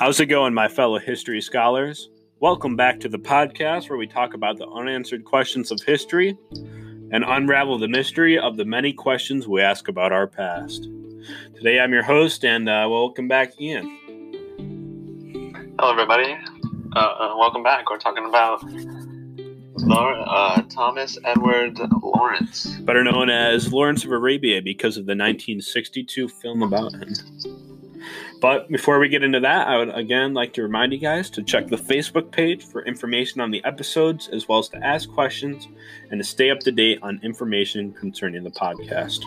How's it going, my fellow history scholars? Welcome back to the podcast where we talk about the unanswered questions of history and unravel the mystery of the many questions we ask about our past. Today, I'm your host, and uh, welcome back, Ian. Hello, everybody. Uh, uh, welcome back. We're talking about Laura, uh, Thomas Edward Lawrence. Better known as Lawrence of Arabia because of the 1962 film about him. But before we get into that, I would again like to remind you guys to check the Facebook page for information on the episodes, as well as to ask questions and to stay up to date on information concerning the podcast.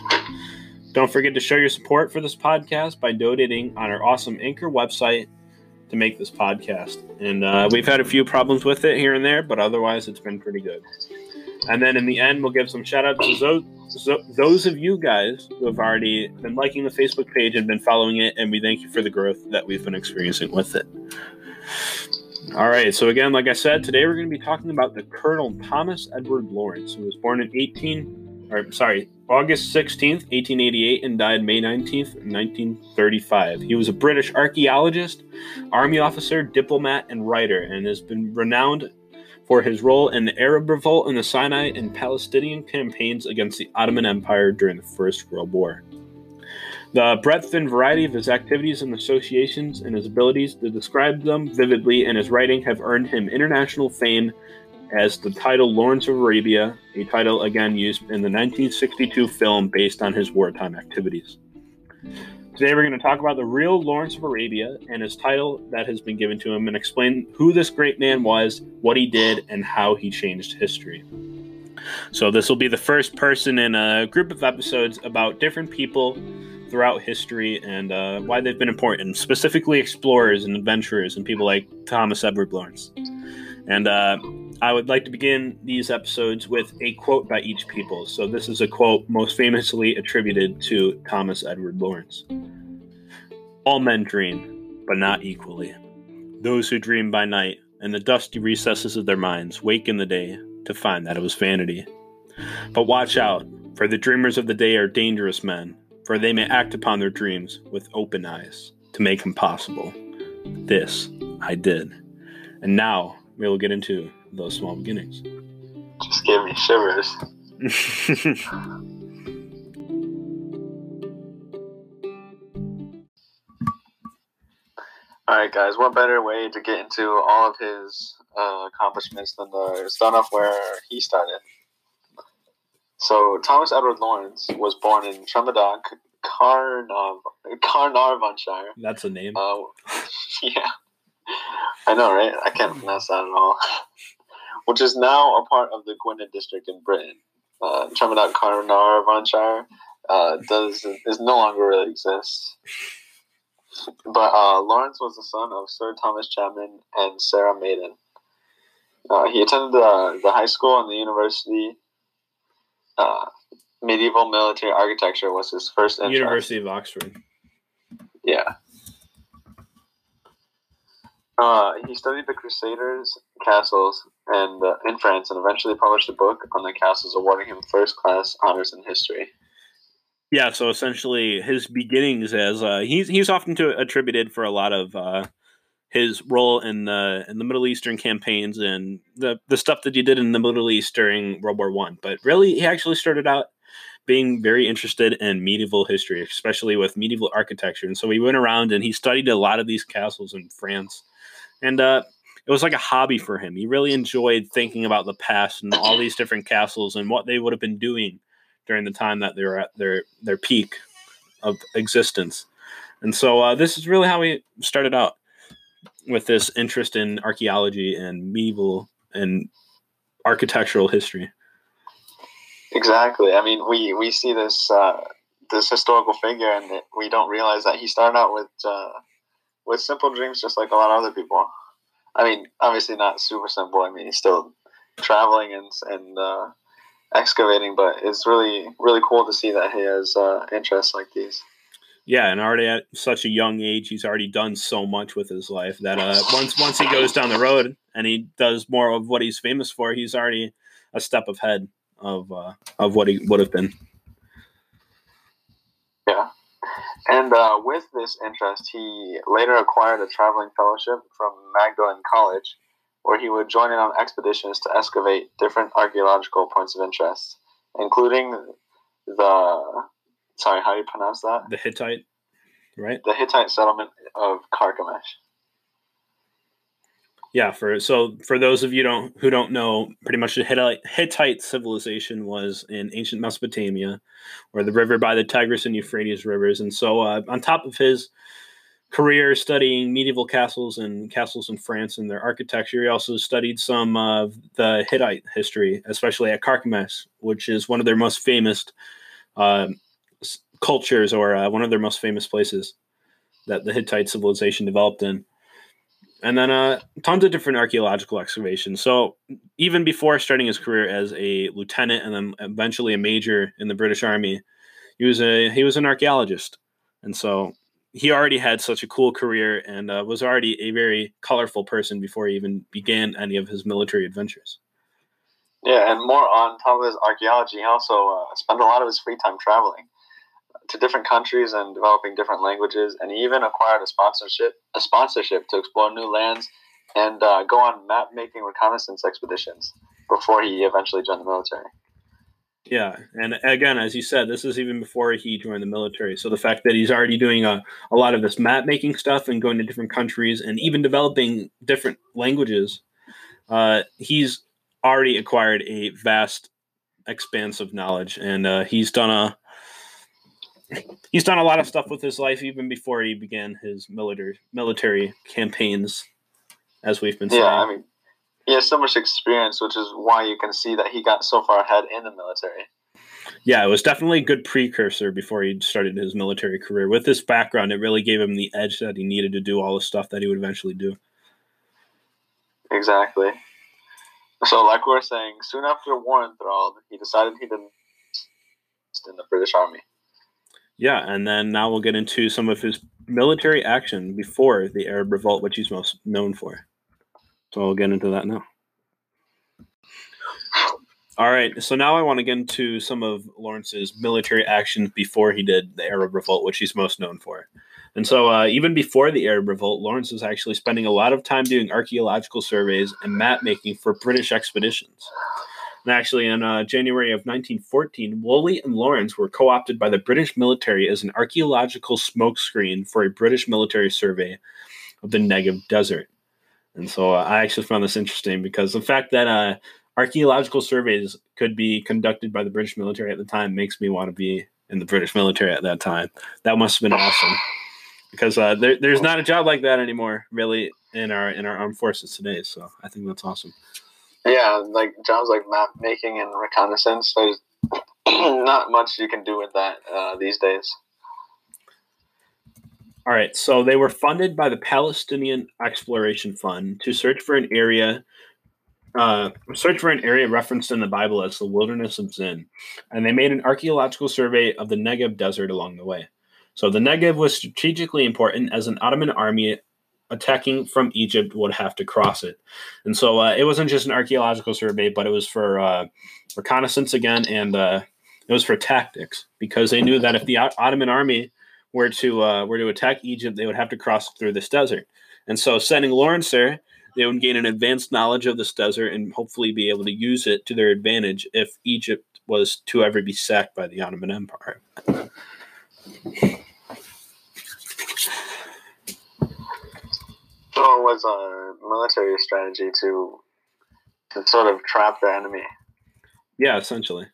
Don't forget to show your support for this podcast by donating on our awesome Anchor website to make this podcast. And uh, we've had a few problems with it here and there, but otherwise it's been pretty good. And then in the end, we'll give some shout outs to those those of you guys who have already been liking the Facebook page and been following it, and we thank you for the growth that we've been experiencing with it. All right, so again, like I said, today we're going to be talking about the Colonel Thomas Edward Lawrence, who was born in 18, or sorry, August 16th, 1888, and died May 19th, 1935. He was a British archaeologist, army officer, diplomat, and writer, and has been renowned for his role in the Arab Revolt in the Sinai and Palestinian campaigns against the Ottoman Empire during the First World War. The breadth and variety of his activities and associations and his abilities to describe them vividly in his writing have earned him international fame as the title Lawrence of Arabia, a title again used in the 1962 film based on his wartime activities. Today, we're going to talk about the real Lawrence of Arabia and his title that has been given to him and explain who this great man was, what he did, and how he changed history. So, this will be the first person in a group of episodes about different people throughout history and uh, why they've been important, specifically explorers and adventurers and people like Thomas Edward Lawrence. And uh, I would like to begin these episodes with a quote by each people. So, this is a quote most famously attributed to Thomas Edward Lawrence. All men dream, but not equally. Those who dream by night, in the dusty recesses of their minds, wake in the day to find that it was vanity. But watch out, for the dreamers of the day are dangerous men, for they may act upon their dreams with open eyes to make them possible. This I did. And now we will get into those small beginnings. Just gave me shivers. All right, guys. What better way to get into all of his uh, accomplishments than to start off where he started? So, Thomas Edward Lawrence was born in Tremadog, Carnarv- Carnarvonshire. That's a name. Uh, yeah. I know, right? I can't pronounce that at all. Which is now a part of the Gwynedd district in Britain. Uh, Tremadog, Carnarvonshire uh, does is no longer really exists. But uh, Lawrence was the son of Sir Thomas Chapman and Sarah Maiden. Uh, he attended the, the high school and the university. Uh, medieval military architecture was his first interest. University of Oxford. Yeah. Uh, he studied the Crusaders' castles and uh, in France, and eventually published a book on the castles, awarding him first class honors in history. Yeah, so essentially his beginnings as uh, he's he's often to, attributed for a lot of uh, his role in the in the Middle Eastern campaigns and the the stuff that he did in the Middle East during World War One. But really, he actually started out being very interested in medieval history, especially with medieval architecture. And so he went around and he studied a lot of these castles in France, and uh, it was like a hobby for him. He really enjoyed thinking about the past and all these different castles and what they would have been doing during the time that they were at their their peak of existence. And so uh, this is really how we started out with this interest in archaeology and medieval and architectural history. Exactly. I mean, we we see this uh, this historical figure, and we don't realize that he started out with uh, with simple dreams, just like a lot of other people. I mean, obviously not super simple. I mean, he's still traveling and and uh, excavating, but it's really really cool to see that he has uh, interests like these. Yeah, and already at such a young age, he's already done so much with his life that uh, once once he goes down the road and he does more of what he's famous for, he's already a step ahead of uh, of what he would have been. Yeah, And uh, with this interest, he later acquired a traveling fellowship from Magdalen College, where he would join in on expeditions to excavate different archaeological points of interest, including the sorry, how do you pronounce that? The Hittite, right? The Hittite settlement of Carchemish. Yeah, for so for those of you don't who don't know, pretty much the Hittite, civilization was in ancient Mesopotamia, or the river by the Tigris and Euphrates rivers. And so, uh, on top of his career studying medieval castles and castles in France and their architecture, he also studied some of the Hittite history, especially at Carchemish, which is one of their most famous uh, cultures or uh, one of their most famous places that the Hittite civilization developed in and then uh, tons of different archaeological excavations. So even before starting his career as a lieutenant and then eventually a major in the British Army, he was a he was an archaeologist, and so he already had such a cool career and uh, was already a very colorful person before he even began any of his military adventures. Yeah, and more on top of his archaeology, he also uh, spent a lot of his free time traveling to different countries and developing different languages, and even acquired a sponsorship a sponsorship to explore new lands and uh, go on map making reconnaissance expeditions before he eventually joined the military. Yeah, and again, as you said, this is even before he joined the military. So the fact that he's already doing a, a lot of this map making stuff and going to different countries and even developing different languages, uh, he's already acquired a vast expanse of knowledge, and uh, he's done a he's done a lot of stuff with his life even before he began his military military campaigns, as we've been saying. Yeah, I mean, he has so much experience, which is why you can see that he got so far ahead in the military. Yeah, it was definitely a good precursor before he started his military career. With this background, it really gave him the edge that he needed to do all the stuff that he would eventually do. Exactly. So, like we were saying, soon after war enthralled, he decided he didn't in the British Army. Yeah, and then now we'll get into some of his military action before the Arab Revolt, which he's most known for. So I'll get into that now. All right, so now I want to get into some of Lawrence's military actions before he did the Arab Revolt, which he's most known for. And so, uh, even before the Arab Revolt, Lawrence was actually spending a lot of time doing archaeological surveys and map making for British expeditions. And actually, in uh, January of 1914, Woolley and Lawrence were co opted by the British military as an archaeological smokescreen for a British military survey of the Negev Desert. And so uh, I actually found this interesting because the fact that uh, archaeological surveys could be conducted by the British military at the time makes me want to be in the British military at that time. That must have been awesome because uh, there, there's not a job like that anymore, really, in our in our armed forces today. So I think that's awesome. Yeah, like jobs like map making and reconnaissance. There's not much you can do with that uh, these days. All right, so they were funded by the Palestinian Exploration Fund to search for an area, uh, search for an area referenced in the Bible as the Wilderness of Zin, and they made an archaeological survey of the Negev Desert along the way. So the Negev was strategically important as an Ottoman army attacking from Egypt would have to cross it. And so uh, it wasn't just an archaeological survey, but it was for uh, reconnaissance again, and uh, it was for tactics because they knew that if the Ottoman army were to uh, were to attack Egypt, they would have to cross through this desert. And so sending Lawrence there, they would gain an advanced knowledge of this desert and hopefully be able to use it to their advantage if Egypt was to ever be sacked by the Ottoman Empire. So it was a military strategy to to sort of trap the enemy. Yeah, essentially.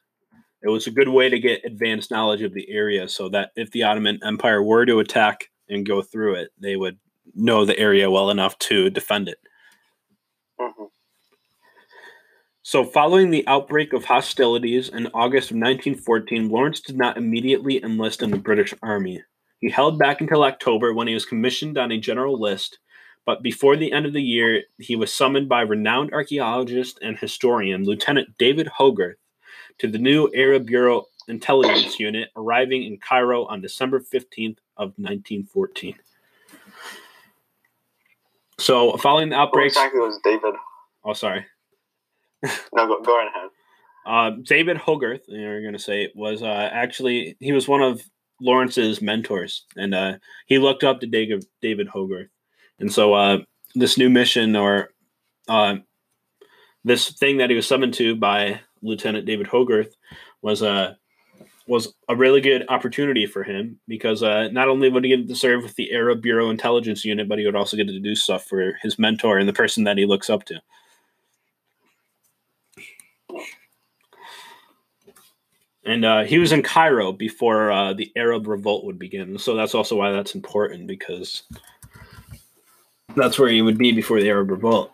It was a good way to get advanced knowledge of the area so that if the Ottoman Empire were to attack and go through it, they would know the area well enough to defend it. Mm-hmm. So, following the outbreak of hostilities in August of 1914, Lawrence did not immediately enlist in the British Army. He held back until October when he was commissioned on a general list but before the end of the year, he was summoned by renowned archaeologist and historian Lieutenant David Hogarth to the new Arab Bureau Intelligence Unit, arriving in Cairo on December 15th of 1914. So, following the outbreaks, what exactly was David? Oh, sorry. no, go, go ahead. Uh, David Hogarth, you're going to say, was uh, actually he was one of Lawrence's mentors, and uh, he looked up to David David Hogarth, and so uh, this new mission or uh, this thing that he was summoned to by Lieutenant David Hogarth was a uh, was a really good opportunity for him because uh, not only would he get to serve with the Arab Bureau Intelligence Unit, but he would also get to do stuff for his mentor and the person that he looks up to. And uh, he was in Cairo before uh, the Arab revolt would begin. So that's also why that's important because that's where he would be before the Arab revolt.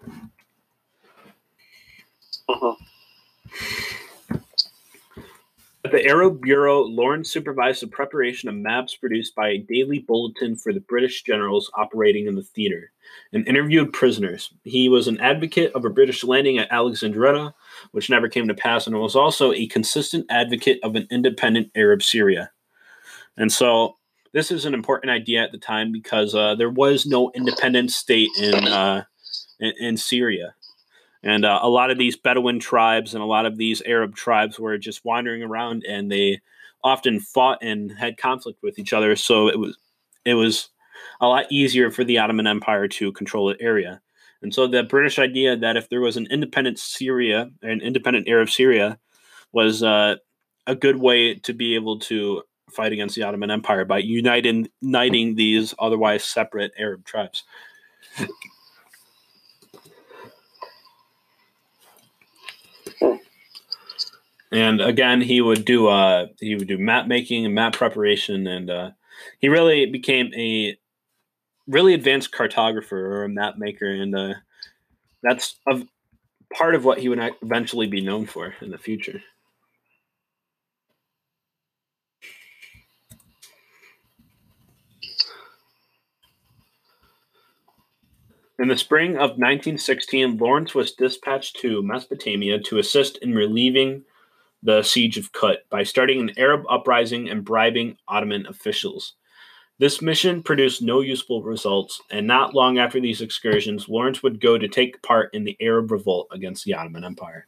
Mm-hmm. At the Arab Bureau, Lawrence supervised the preparation of maps produced by a daily bulletin for the British generals operating in the theater and interviewed prisoners. He was an advocate of a British landing at Alexandretta, which never came to pass, and was also a consistent advocate of an independent Arab Syria. And so this is an important idea at the time because uh, there was no independent state in, uh, in, in Syria. And uh, a lot of these Bedouin tribes and a lot of these Arab tribes were just wandering around, and they often fought and had conflict with each other. So it was it was a lot easier for the Ottoman Empire to control the area. And so the British idea that if there was an independent Syria, an independent Arab Syria, was uh, a good way to be able to fight against the Ottoman Empire by uniting, uniting these otherwise separate Arab tribes. And again, he would do uh, he would do map making and map preparation, and uh, he really became a really advanced cartographer or a map maker, and uh, that's a part of what he would eventually be known for in the future. In the spring of 1916, Lawrence was dispatched to Mesopotamia to assist in relieving the siege of Kut by starting an Arab uprising and bribing Ottoman officials. This mission produced no useful results, and not long after these excursions, Lawrence would go to take part in the Arab revolt against the Ottoman Empire.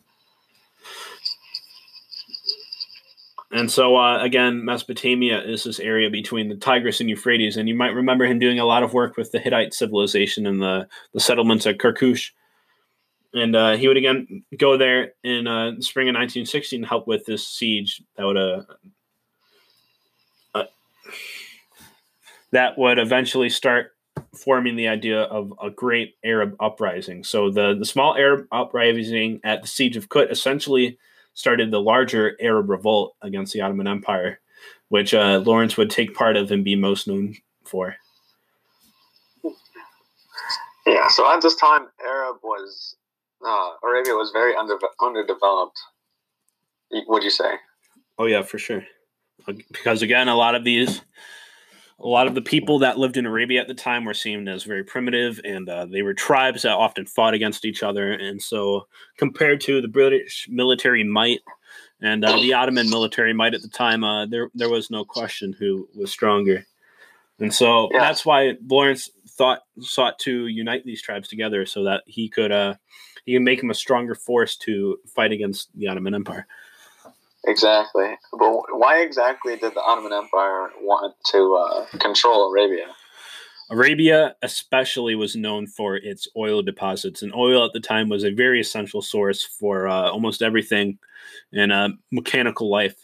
And so, uh, again, Mesopotamia is this area between the Tigris and Euphrates, and you might remember him doing a lot of work with the Hittite civilization and the, the settlements at Karkush and uh, he would again go there in uh, spring of 1916 help with this siege that would uh, uh, that would eventually start forming the idea of a great Arab uprising. So the the small Arab uprising at the siege of Kut essentially started the larger Arab revolt against the Ottoman Empire, which uh, Lawrence would take part of and be most known for. Yeah, so at this time, Arab was uh, Arabia was very under, underdeveloped. Would you say? Oh yeah, for sure. Because again, a lot of these, a lot of the people that lived in Arabia at the time were seen as very primitive, and uh, they were tribes that often fought against each other. And so, compared to the British military might and uh, the Ottoman military might at the time, uh, there there was no question who was stronger. And so yeah. that's why Lawrence thought sought to unite these tribes together so that he could uh, he can make him a stronger force to fight against the Ottoman Empire. Exactly. But why exactly did the Ottoman Empire want to uh, control Arabia? Arabia, especially, was known for its oil deposits, and oil at the time was a very essential source for uh, almost everything in uh, mechanical life.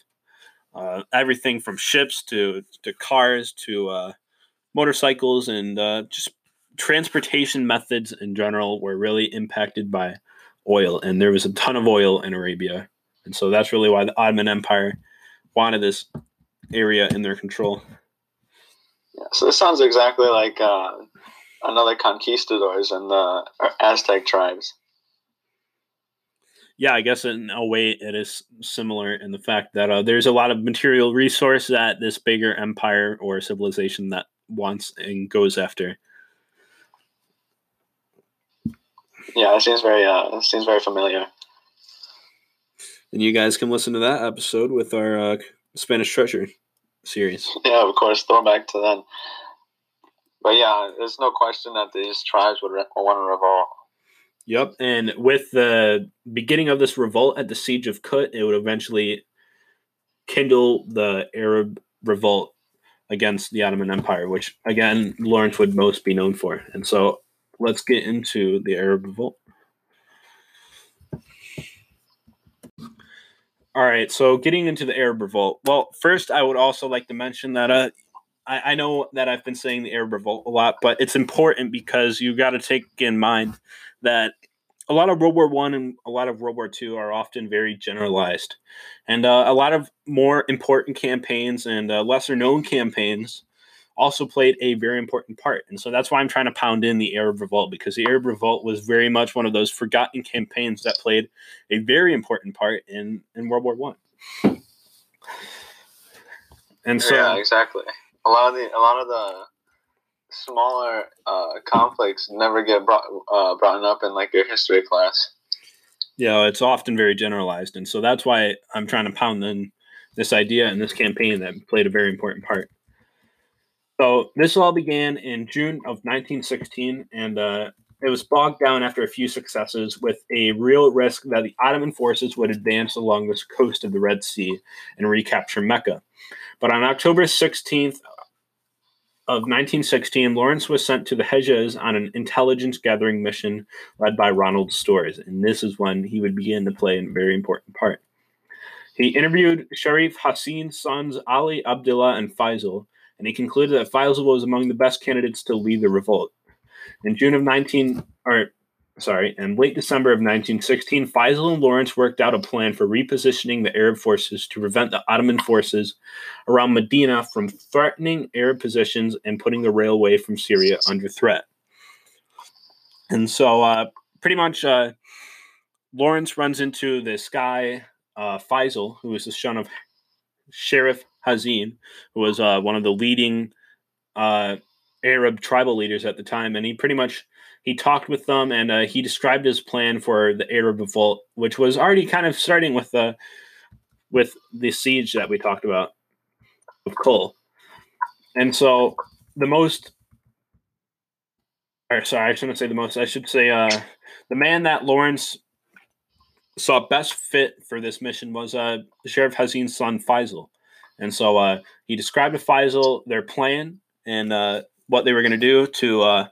Uh, everything from ships to to cars to uh, motorcycles and uh, just transportation methods in general were really impacted by oil, and there was a ton of oil in Arabia, and so that's really why the Ottoman Empire wanted this area in their control. Yeah, so this sounds exactly like uh, another conquistadors and the Aztec tribes. Yeah, I guess in a way it is similar in the fact that uh, there's a lot of material resource that this bigger empire or civilization that wants and goes after. Yeah, it seems very uh, it seems very familiar. And you guys can listen to that episode with our uh, Spanish Treasure series. Yeah, of course, throwback to then. But yeah, there's no question that these tribes would re- want to revolt. Yep, and with the beginning of this revolt at the siege of Kut, it would eventually kindle the Arab revolt against the Ottoman Empire, which again Lawrence would most be known for. And so let's get into the Arab Revolt. All right, so getting into the Arab Revolt. Well, first, I would also like to mention that uh, I, I know that I've been saying the Arab Revolt a lot, but it's important because you got to take in mind that a lot of World War One and a lot of World War Two are often very generalized, and uh, a lot of more important campaigns and uh, lesser known campaigns also played a very important part. And so that's why I'm trying to pound in the Arab Revolt because the Arab Revolt was very much one of those forgotten campaigns that played a very important part in in World War One. And so, yeah, exactly. A lot of the a lot of the smaller uh, conflicts never get brought uh, brought up in like your history class. Yeah, it's often very generalized, and so that's why I'm trying to pound in this idea and this campaign that played a very important part. So this all began in June of 1916, and uh, it was bogged down after a few successes with a real risk that the Ottoman forces would advance along the coast of the Red Sea and recapture Mecca. But on October 16th of 1916, Lawrence was sent to the Hejaz on an intelligence gathering mission led by Ronald Storrs, and this is when he would begin to play a very important part. He interviewed Sharif Hassin's sons Ali, Abdullah, and Faisal, and he concluded that Faisal was among the best candidates to lead the revolt. In June of 19, or sorry, in late December of 1916, Faisal and Lawrence worked out a plan for repositioning the Arab forces to prevent the Ottoman forces around Medina from threatening Arab positions and putting the railway from Syria under threat. And so, uh, pretty much, uh, Lawrence runs into this guy, uh, Faisal, who is the son of Sharif Hassin, who was uh, one of the leading uh, Arab tribal leaders at the time, and he pretty much he talked with them and uh, he described his plan for the Arab revolt, which was already kind of starting with the with the siege that we talked about of Kut. And so the most or sorry, I shouldn't say the most, I should say uh the man that Lawrence saw best fit for this mission was uh Sheriff Hassin's son Faisal. And so uh, he described to Faisal their plan and uh, what they were going to do to uh,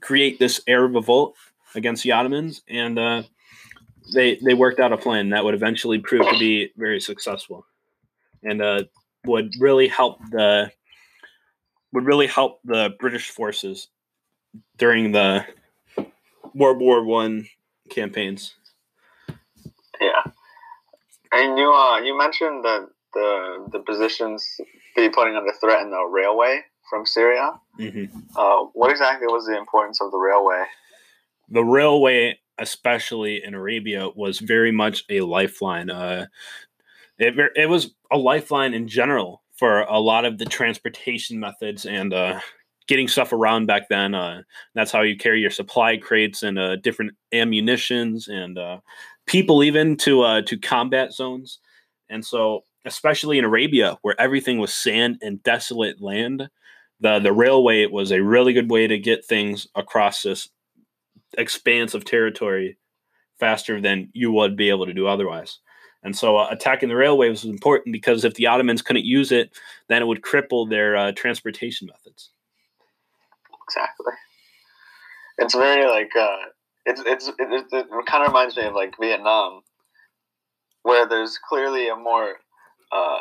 create this Arab revolt against the Ottomans. And uh, they, they worked out a plan that would eventually prove to be very successful and uh, would really help the would really help the British forces during the World War One campaigns. Yeah, and you uh, you mentioned that the the positions be putting under threat in the railway from Syria. Mm-hmm. Uh, what exactly was the importance of the railway? The railway, especially in Arabia, was very much a lifeline. Uh, it, it was a lifeline in general for a lot of the transportation methods and uh, getting stuff around back then. Uh, that's how you carry your supply crates and uh, different ammunitions and uh, people even to uh, to combat zones. And so especially in Arabia, where everything was sand and desolate land, the the railway was a really good way to get things across this expanse of territory faster than you would be able to do otherwise. And so, uh, attacking the railway was important because if the Ottomans couldn't use it, then it would cripple their uh, transportation methods. Exactly. It's very like uh, it's it's it, it, it kind of reminds me of like Vietnam, where there's clearly a more uh,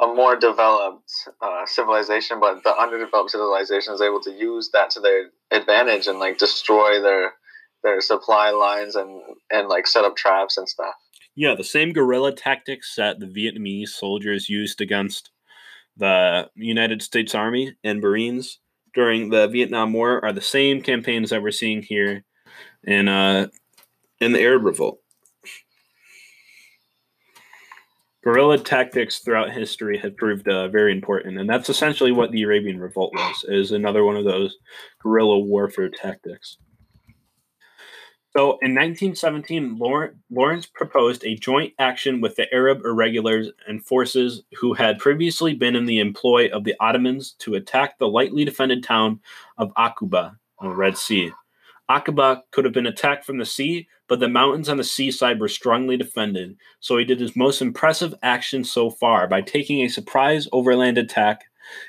a more developed uh, civilization, but the underdeveloped civilization is able to use that to their advantage and like destroy their their supply lines and and like set up traps and stuff. Yeah, the same guerrilla tactics that the Vietnamese soldiers used against the United States Army and Marines during the Vietnam War are the same campaigns that we're seeing here in uh in the Arab Revolt. Guerrilla tactics throughout history have proved uh, very important, and that's essentially what the Arabian Revolt was. Is another one of those guerrilla warfare tactics. So in 1917, Lawrence proposed a joint action with the Arab irregulars and forces who had previously been in the employ of the Ottomans to attack the lightly defended town of Aqaba on the Red Sea. Aqaba could have been attacked from the sea, but the mountains on the seaside were strongly defended, so he did his most impressive action so far by taking a surprise overland attack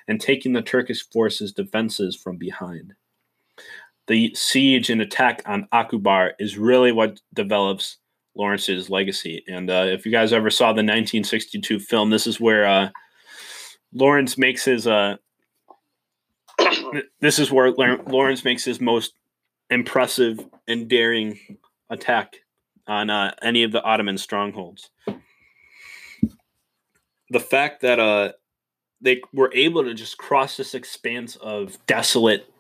and taking the Turkish forces' defenses from behind. The siege and attack on Aqaba is really what develops Lawrence's legacy. And uh, if you guys ever saw the 1962 film, this is where uh, Lawrence makes his. Uh, this is where Lawrence makes his most impressive and daring attack on uh, any of the Ottoman strongholds. The fact that uh, they were able to just cross this expanse of desolate,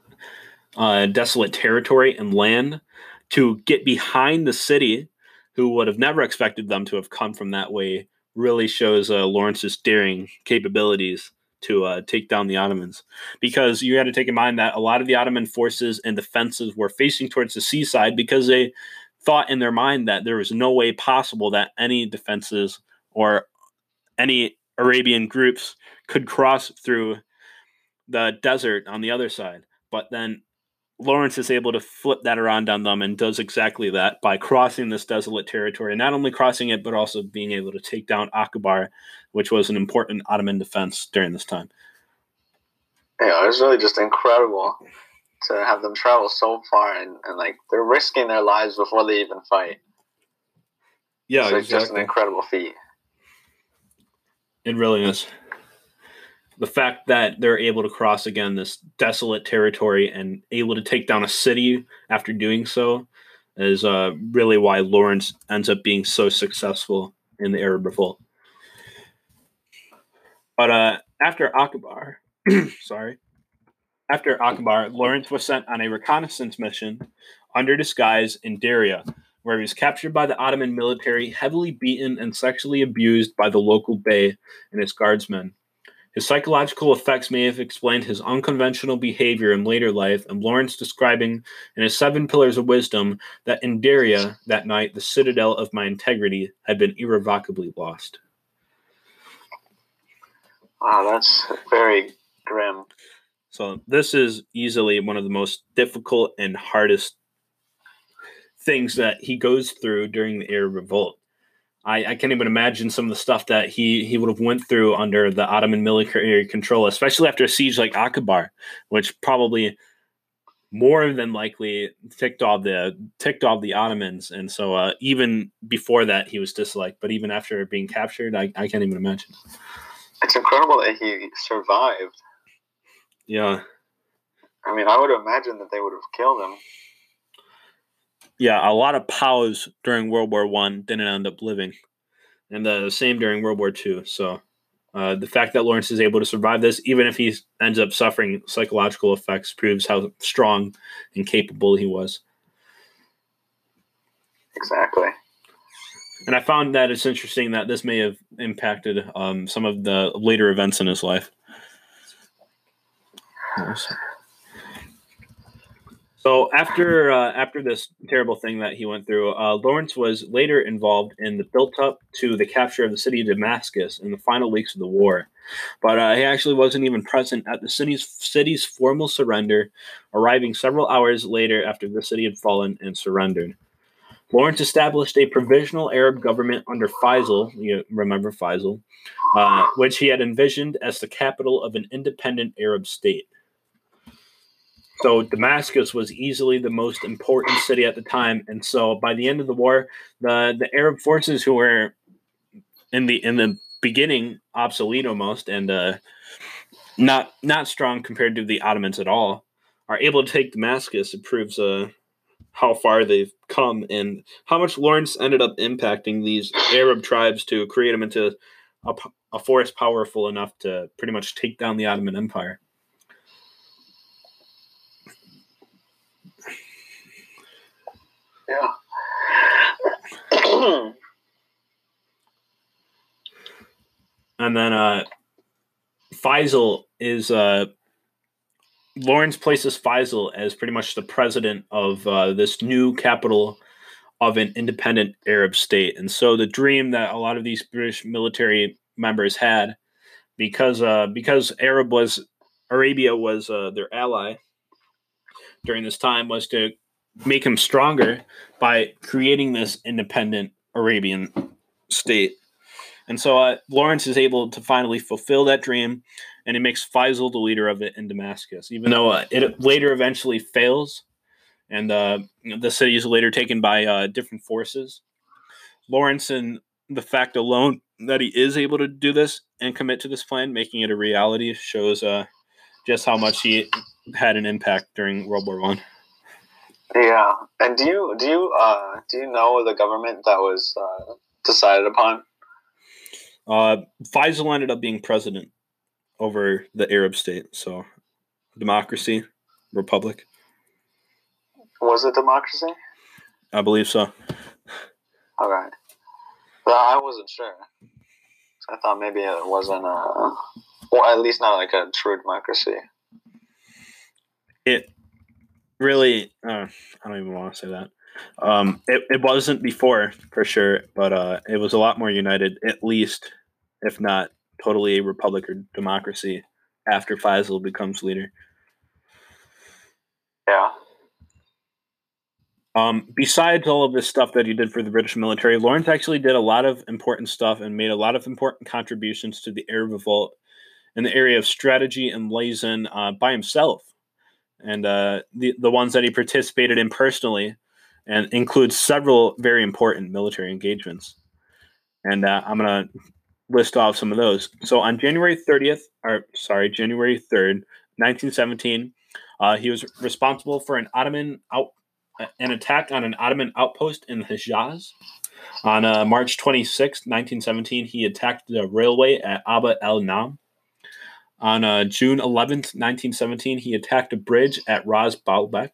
uh, desolate territory and land to get behind the city, who would have never expected them to have come from that way, really shows uh, Lawrence's daring capabilities to uh, take down the Ottomans. Because you had to take in mind that a lot of the Ottoman forces and defenses were facing towards the seaside because they thought in their mind that there was no way possible that any defenses or any Arabian groups could cross through the desert on the other side. But then Lawrence is able to flip that around on them and does exactly that by crossing this desolate territory. and Not only crossing it, but also being able to take down Aqaba, which was an important Ottoman defense during this time. Yeah, it was really just incredible to have them travel so far and, and like they're risking their lives before they even fight. Yeah, it's exactly. just an incredible feat. It really is. The fact that they're able to cross again this desolate territory and able to take down a city after doing so is uh, really why Lawrence ends up being so successful in the Arab Revolt. But uh, after Aqaba, sorry, after Aqaba, Lawrence was sent on a reconnaissance mission under disguise in Deraa, where he was captured by the Ottoman military, heavily beaten, and sexually abused by the local bey and his guardsmen. His psychological effects may have explained his unconventional behavior in later life, and Lawrence describing in his Seven Pillars of Wisdom that in Deraa that night the citadel of my integrity had been irrevocably lost. Wow, that's very grim. So this is easily one of the most difficult and hardest things that he goes through during the Arab Revolt. I, I can't even imagine some of the stuff that he he would have went through under the Ottoman military control, especially after a siege like Aqaba, which probably more than likely ticked off the ticked off the Ottomans. And so uh, even before that, he was disliked. But even after being captured, I, I can't even imagine. It's incredible that he survived. Yeah. I mean, I would imagine that they would have killed him. Yeah, a lot of POWs during World War One didn't end up living, and the same during World War Two. So, uh, the fact that Lawrence is able to survive this, even if he ends up suffering psychological effects, proves how strong and capable he was. Exactly. And I found that it's interesting that this may have impacted um, some of the later events in his life. So after uh, after this terrible thing that he went through, uh, Lawrence was later involved in the build-up to the capture of the city of Damascus in the final weeks of the war. But uh, he actually wasn't even present at the city's city's formal surrender, arriving several hours later after the city had fallen and surrendered. Lawrence established a provisional Arab government under Faisal. You remember Faisal, uh, which he had envisioned as the capital of an independent Arab state. So Damascus was easily the most important city at the time, and so by the end of the war, the the Arab forces who were in the in the beginning obsolete almost and uh, not not strong compared to the Ottomans at all, are able to take Damascus. It proves uh, how far they've come and how much Lawrence ended up impacting these Arab tribes to create them into a, a force powerful enough to pretty much take down the Ottoman Empire. Yeah. and then uh, Faisal is uh, Lawrence places Faisal as pretty much the president of uh, this new capital of an independent Arab state. And so the dream that a lot of these British military members had, because uh, because Arab was Arabia was uh, their ally during this time, was to make him stronger by creating this independent Arabian state. And so uh, Lawrence is able to finally fulfill that dream and he makes Faisal the leader of it in Damascus, even though uh, it later eventually fails, and uh, the city is later taken by uh, different forces. Lawrence and the fact alone that he is able to do this and commit to this plan, making it a reality, shows uh, just how much he had an impact during World War One. Yeah, and do you do you uh, do you know the government that was uh, decided upon? Uh, Faisal ended up being president over the Arab state, so democracy, republic. Was it democracy? I believe so. All right. Well, I wasn't sure. I thought maybe it wasn't a, well, at least not like a true democracy. It really, uh, I don't even want to say that. Um, it, it wasn't before for sure, but uh, it was a lot more united, at least, if not totally a republic or democracy after Faisal becomes leader. Yeah. Um, besides all of this stuff that he did for the British military, Lawrence actually did a lot of important stuff and made a lot of important contributions to the Arab revolt in the area of strategy and liaison uh, by himself. And uh, the, the ones that he participated in personally and includes several very important military engagements. And uh, I'm to list off some of those. So on January 30th, or sorry, January 3rd, 1917, uh, he was responsible for an Ottoman out an attack on an Ottoman outpost in Hejaz. On uh, March 26, 1917, he attacked the railway at Abu el Naam. On uh, June 11th, 1917, he attacked a bridge at Ras Baalbek.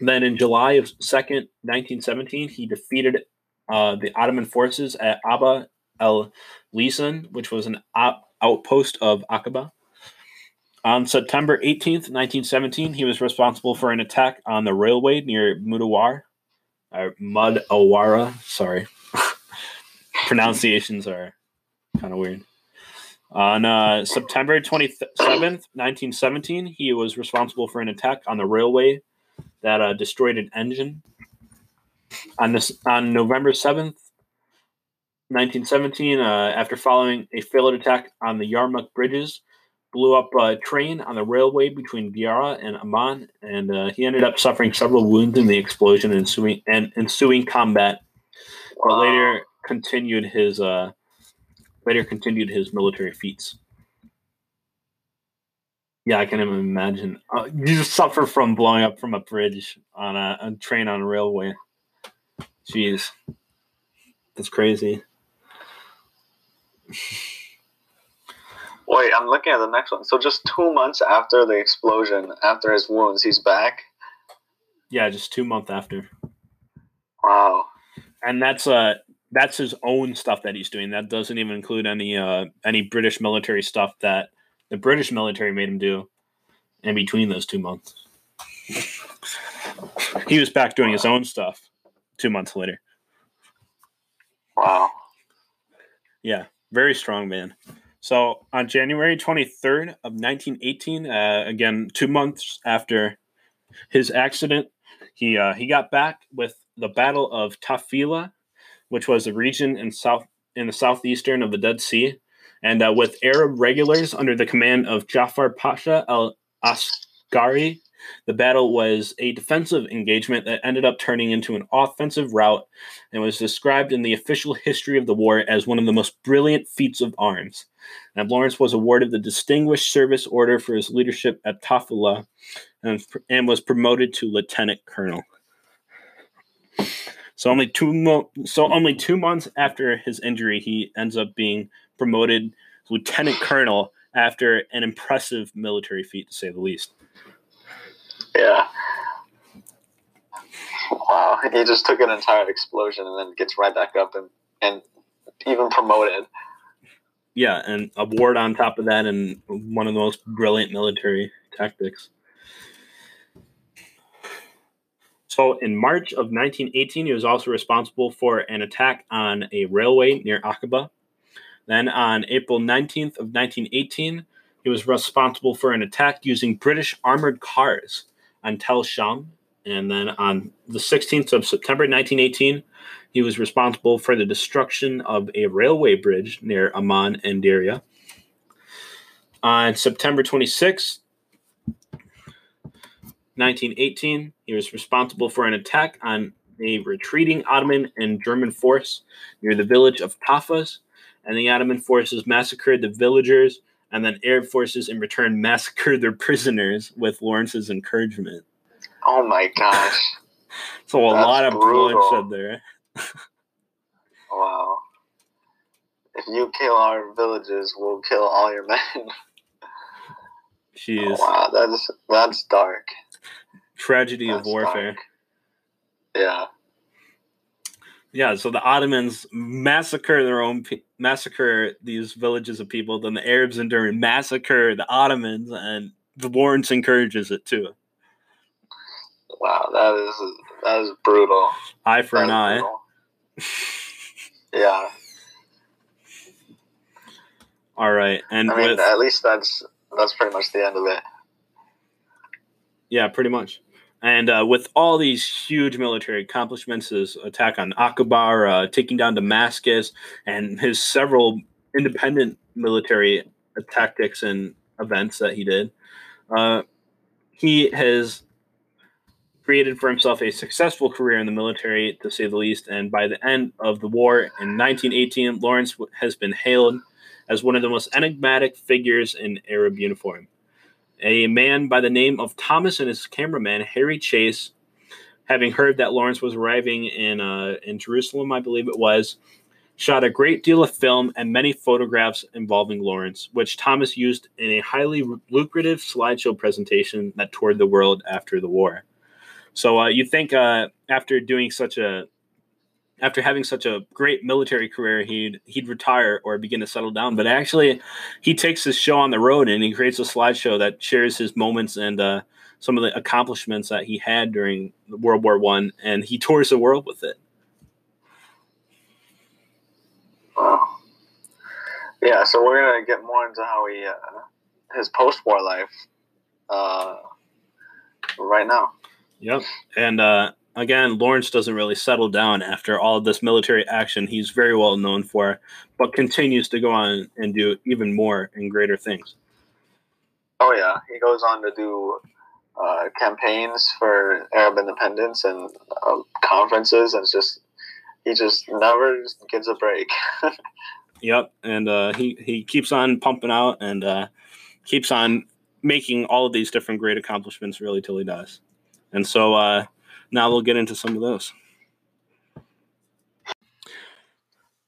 Then in July of 2nd, 1917, he defeated uh, the Ottoman forces at Aba el Lissan, which was an op- outpost of Aqaba. On September 18th, 1917, he was responsible for an attack on the railway near Mudawar, or Mud Awara. Sorry. Pronunciations are kind of weird. On uh, September 27th, 1917, he was responsible for an attack on the railway that uh, destroyed an engine. On this, on November 7th, 1917, uh, after following a failed attack on the Yarmouk bridges, blew up a train on the railway between Deraa and Amman, and uh, he ended up suffering several wounds in the explosion and ensuing, and ensuing combat. But later continued his uh, later continued his military feats. Yeah, I can even imagine. Uh, you just suffer from blowing up from a bridge on a, a train on a railway. Jeez, that's crazy. Wait, I'm looking at the next one. So just two months after the explosion, after his wounds, he's back. Yeah, just two months after. Wow. And that's uh that's his own stuff that he's doing. That doesn't even include any uh any British military stuff that the British military made him do in between those two months. He was back doing his own stuff two months later. Wow. Yeah, very strong man. So on January 23rd of 1918, uh, again two months after his accident, he uh, he got back with the Battle of Tafila, which was a region in south in the southeastern of the Dead Sea, and uh, with Arab regulars under the command of Jafar Pasha al Askari. The battle was a defensive engagement that ended up turning into an offensive rout and was described in the official history of the war as one of the most brilliant feats of arms. And Lawrence was awarded the Distinguished Service Order for his leadership at Tafila and, and was promoted to lieutenant colonel. So only two mo- so only two months after his injury, he ends up being promoted lieutenant colonel after an impressive military feat, to say the least. Yeah. Wow, he just took an entire explosion and then gets right back up and, and even promoted. Yeah, and a ward on top of that, and one of the most brilliant military tactics. So, in March of 1918, he was also responsible for an attack on a railway near Aqaba. Then, on April 19th of 1918, he was responsible for an attack using British armored cars on Tel Sham. And then on the 16th of September 1918, he was responsible for the destruction of a railway bridge near Amman and Deraa. On September 26, 1918, he was responsible for an attack on a retreating Ottoman and German force near the village of Tafas, and the Ottoman forces massacred the villagers, and then Arab forces in return massacred their prisoners with Lawrence's encouragement. Oh my gosh. So a That's lot of bloodshed there. Wow. If you kill our villages, we'll kill all your men. Jeez. wow, that's that's dark. Tragedy of warfare. dark. Yeah. Yeah, so the Ottomans massacre their own pe- massacre these villages of people. Then the Arabs in turn massacre the Ottomans, and the Lawrence encourages it too. Wow, that is that is brutal. Eye for That an eye. Yeah. All right, and I mean, with at least that's that's pretty much the end of it. yeah, pretty much. And uh, with all these huge military accomplishments, his attack on Aqaba, uh, taking down Damascus, and his several independent military tactics and events that he did, uh, he has created for himself a successful career in the military, to say the least. And by the end of the war in 1918, Lawrence has been hailed as one of the most enigmatic figures in Arab uniform a man by the name of Thomas and his cameraman Harry Chase, having heard that Lawrence was arriving in uh, in Jerusalem, I believe it was, shot a great deal of film and many photographs involving Lawrence, which Thomas used in a highly lucrative slideshow presentation that toured the world after the war. So uh, you think uh, after doing such a after having such a great military career, he'd he'd retire or begin to settle down. But actually, he takes his show on the road and he creates a slideshow that shares his moments and uh, some of the accomplishments that he had during World War One, and he tours the world with it. Wow. Yeah, so we're gonna get more into how he uh, his post-war life uh, right now. Yep. And uh, again, Lawrence doesn't really settle down after all of this military action he's very well known for, but continues to go on and do even more and greater things. Oh yeah, he goes on to do uh, campaigns for Arab independence and uh, conferences, and it's just he just never gets a break. Yep, and uh, he he keeps on pumping out and uh, keeps on making all of these different great accomplishments really till he dies. And so uh, now we'll get into some of those.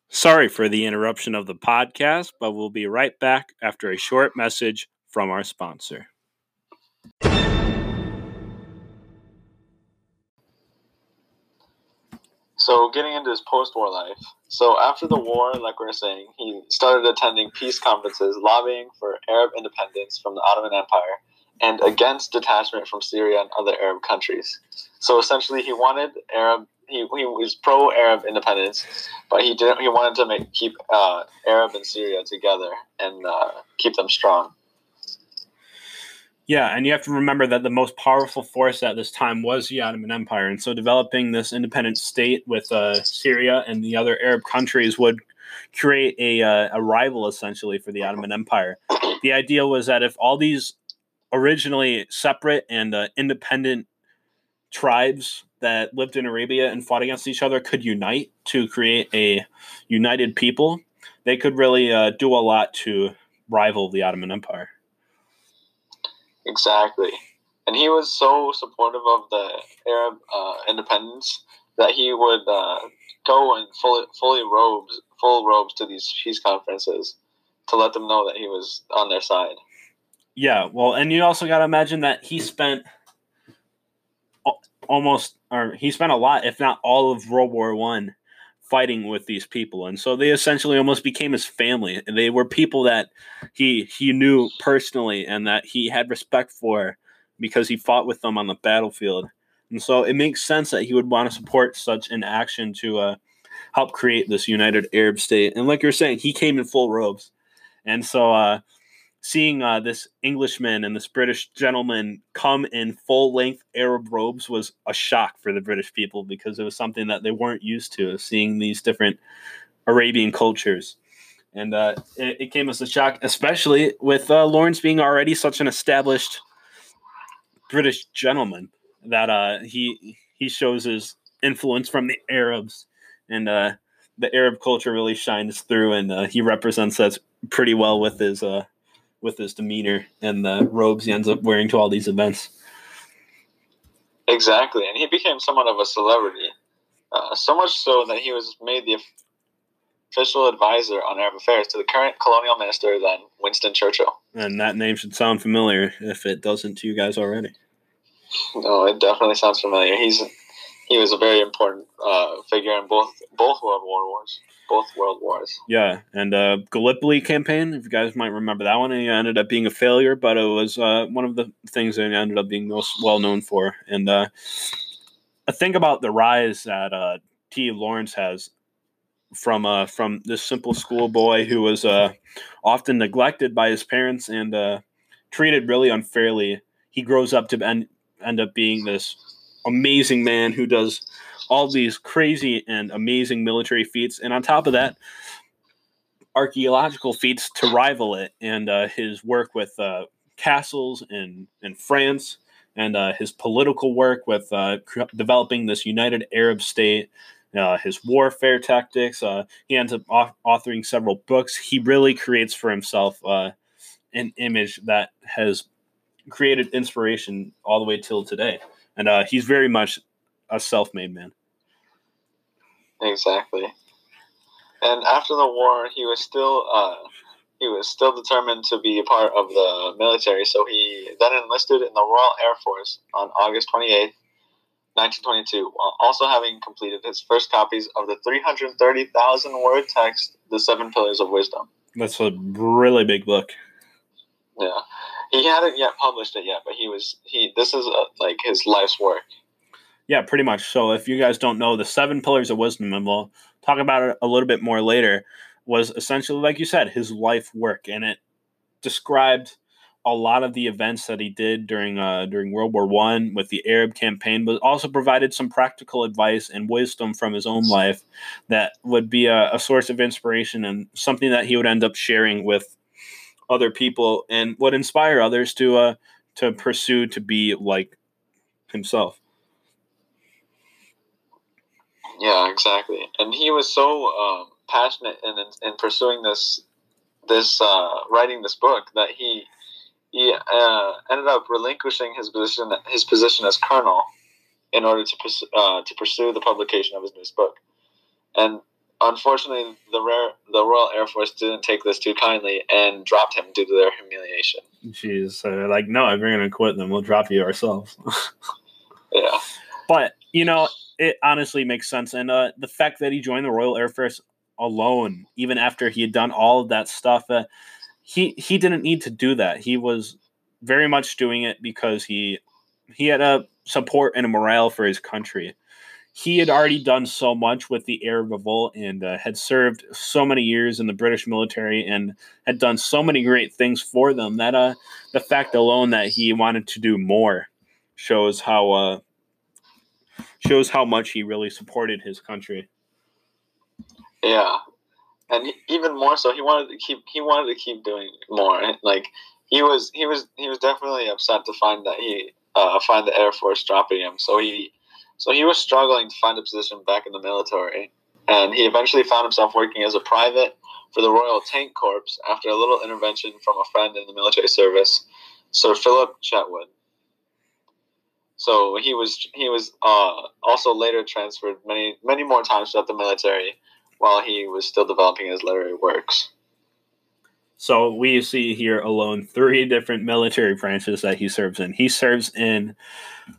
Sorry for the interruption of the podcast, but we'll be right back after a short message from our sponsor. So getting into his post-war life. So after the war, like we were saying, he started attending peace conferences, lobbying for Arab independence from the Ottoman Empire and against detachment from Syria and other Arab countries. So essentially, he wanted Arab. He, he was pro-Arab independence, but he didn't. He wanted to make keep uh, Arab and Syria together and uh, keep them strong. Yeah, and you have to remember that the most powerful force at this time was the Ottoman Empire, and so developing this independent state with uh, Syria and the other Arab countries would create a uh, a rival essentially for the Ottoman Empire. The idea was that if all these originally separate and uh, independent tribes that lived in Arabia and fought against each other could unite to create a united people, they could really uh, do a lot to rival the Ottoman Empire. Exactly. And he was so supportive of the Arab uh, independence that he would uh, go in fully, fully robes, full robes to these peace conferences to let them know that he was on their side. Yeah, well, and you also got to imagine that he spent almost, or he spent a lot, if not all of World War One, fighting with these people, and so they essentially almost became his family. They were people that he he knew personally and that he had respect for because he fought with them on the battlefield, and so it makes sense that he would want to support such an action to uh, help create this united Arab state. And like you're saying, he came in full robes, and so. Uh, seeing uh, this Englishman and this British gentleman come in full length Arab robes was a shock for the British people because it was something that they weren't used to, seeing these different Arabian cultures. and uh, it, it, came as a shock, especially with uh, Lawrence being already such an established British gentleman that uh, he he shows his influence from the Arabs, and uh, the Arab culture really shines through, and uh, he represents that pretty well with his with his demeanor and the robes he ends up wearing to all these events. Exactly, and he became somewhat of a celebrity, uh, so much so that he was made the official advisor on Arab affairs to the current colonial minister, then Winston Churchill. And that name should sound familiar if it doesn't to you guys already. No, it definitely sounds familiar. He's he was a very important uh, figure in both both World War Wars, both World Wars. Yeah, and uh, Gallipoli campaign, if you guys might remember that one, it ended up being a failure, but it was uh, one of the things that ended up being most well known for. And uh, a thing about the rise that uh, T. Lawrence has from uh, from this simple schoolboy who was uh, often neglected by his parents and uh, treated really unfairly. He grows up to end, end up being this amazing man who does all these crazy and amazing military feats, and on top of that, archaeological feats to rival it. And uh, his work with uh, castles in in France and uh, his political work with uh, developing this united Arab state uh, his warfare tactics. Uh, he ends up authoring several books. He really creates for himself an image that has created inspiration all the way till today. And uh, he's very much a self-made man. Exactly. And after the war, he was still uh, he was still determined to be a part of the military. So he then enlisted in the Royal Air Force on August 28th, 1922, while also having completed his first copies of the 330,000 word text, The Seven Pillars of Wisdom. That's a really big book. Yeah, he hadn't yet published it yet, but he was he. This is a, uh, like his life's work. Yeah, pretty much. So if you guys don't know, the Seven Pillars of Wisdom, and we'll talk about it a little bit more later, was essentially like you said, his life work, and it described a lot of the events that he did during uh, during World War One with the Arab campaign, but also provided some practical advice and wisdom from his own life that would be a, a source of inspiration and something that he would end up sharing with other people and would inspire others to uh, to pursue to be like himself. Yeah, exactly. And he was so um, passionate in, in, in pursuing this this uh, writing this book that he he uh, ended up relinquishing his position his position as colonel in order to uh, to pursue the publication of his newest book. And unfortunately, the rare the Royal Air Force didn't take this too kindly and dropped him due to their humiliation. Jeez, so they're like, no, if you're going to quit, then we'll drop you ourselves. yeah, but you know, it honestly makes sense, and uh, the fact that he joined the Royal Air Force alone, even after he had done all of that stuff. Uh, he he didn't need to do that. He was very much doing it because he he had a support and a morale for his country. He had already done so much with the Arab Revolt and uh, had served so many years in the British military and had done so many great things for them that uh, the fact alone that he wanted to do more shows how uh, shows how much he really supported his country. Yeah, and even more so, he wanted to keep he wanted to keep doing more. Like he was he was he was definitely upset to find that he uh, find the Air Force dropping him. So he so he was struggling to find a position back in the military, and he eventually found himself working as a private for the Royal Tank Corps after a little intervention from a friend in the military service, Sir Philip Chetwode. So he was he was uh, also later transferred many many more times throughout the military while he was still developing his literary works. So we see here alone three different military branches that he serves in. He serves in,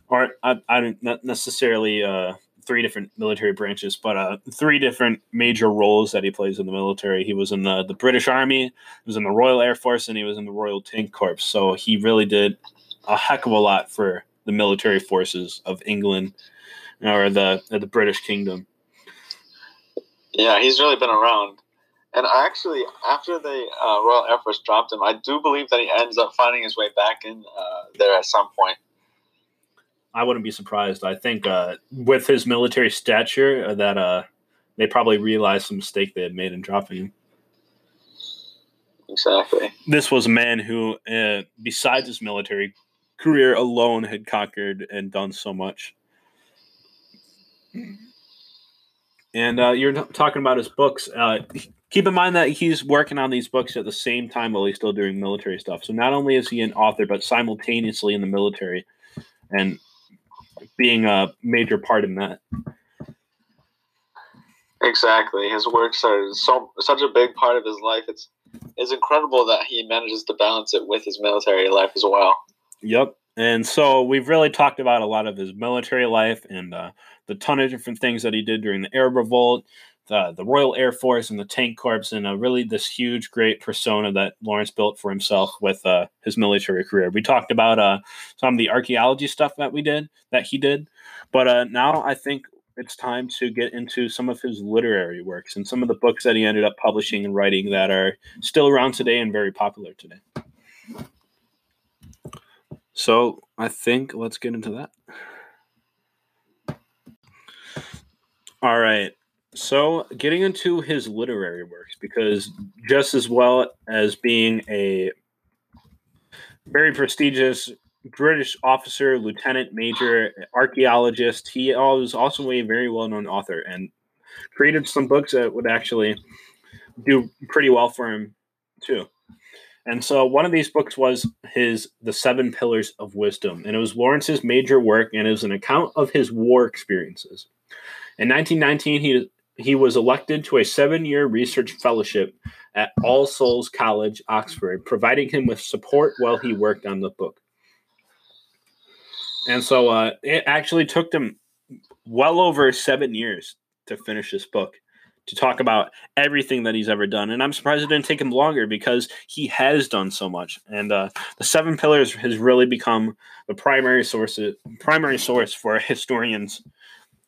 or I, I don't not necessarily uh, three different military branches, but uh, three different major roles that he plays in the military. He was in the, the British Army, he was in the Royal Air Force, and he was in the Royal Tank Corps. So he really did a heck of a lot for the military forces of England or the the British Kingdom. Yeah, he's really been around. And actually, after the uh, Royal Air Force dropped him, I do believe that he ends up finding his way back in uh, there at some point. I wouldn't be surprised. I think uh, with his military stature, uh, that uh, they probably realized the mistake they had made in dropping him. Exactly. This was a man who, uh, besides his military career alone, had conquered and done so much. And uh, you're talking about his books. Uh, keep in mind that he's working on these books at the same time while he's still doing military stuff. So not only is he an author, but simultaneously in the military and being a major part in that. Exactly. His works are so such a big part of his life. It's it's incredible that he manages to balance it with his military life as well. Yep. And so we've really talked about a lot of his military life and uh, the ton of different things that he did during the Arab Revolt, the, the Royal Air Force, and the Tank Corps, and uh, really this huge, great persona that Lawrence built for himself with uh, his military career. We talked about uh, some of the archaeology stuff that we did, that he did, but uh, now I think it's time to get into some of his literary works and some of the books that he ended up publishing and writing that are still around today and very popular today. So I think let's get into that. All right. So, getting into his literary works, because just as well as being a very prestigious British officer, lieutenant, major, archaeologist, he was also a very well known author and created some books that would actually do pretty well for him, too. And so one of these books was his The Seven Pillars of Wisdom, and it was Lawrence's major work, and it was an account of his war experiences. In 1919, he he was elected to a seven-year research fellowship at All Souls College, Oxford, providing him with support while he worked on the book. And so uh, it actually took him well over seven years to finish this book to talk about everything that he's ever done. And I'm surprised it didn't take him longer because he has done so much. And uh, the Seven Pillars has really become the primary source, primary source for historians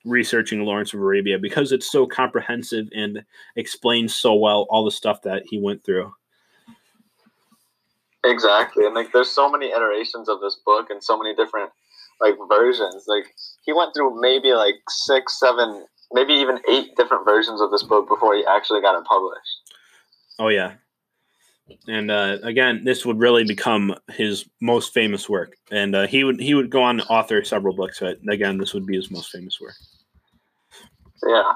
researching Lawrence of Arabia because it's so comprehensive and explains so well all the stuff that he went through. Exactly. And like there's so many iterations of this book and so many different like versions. Like he went through maybe like six, seven maybe even eight different versions of this book before he actually got it published. Oh yeah, and uh, again, this would really become his most famous work, and uh, he would he would go on to author several books. But again, this would be his most famous work. Yeah,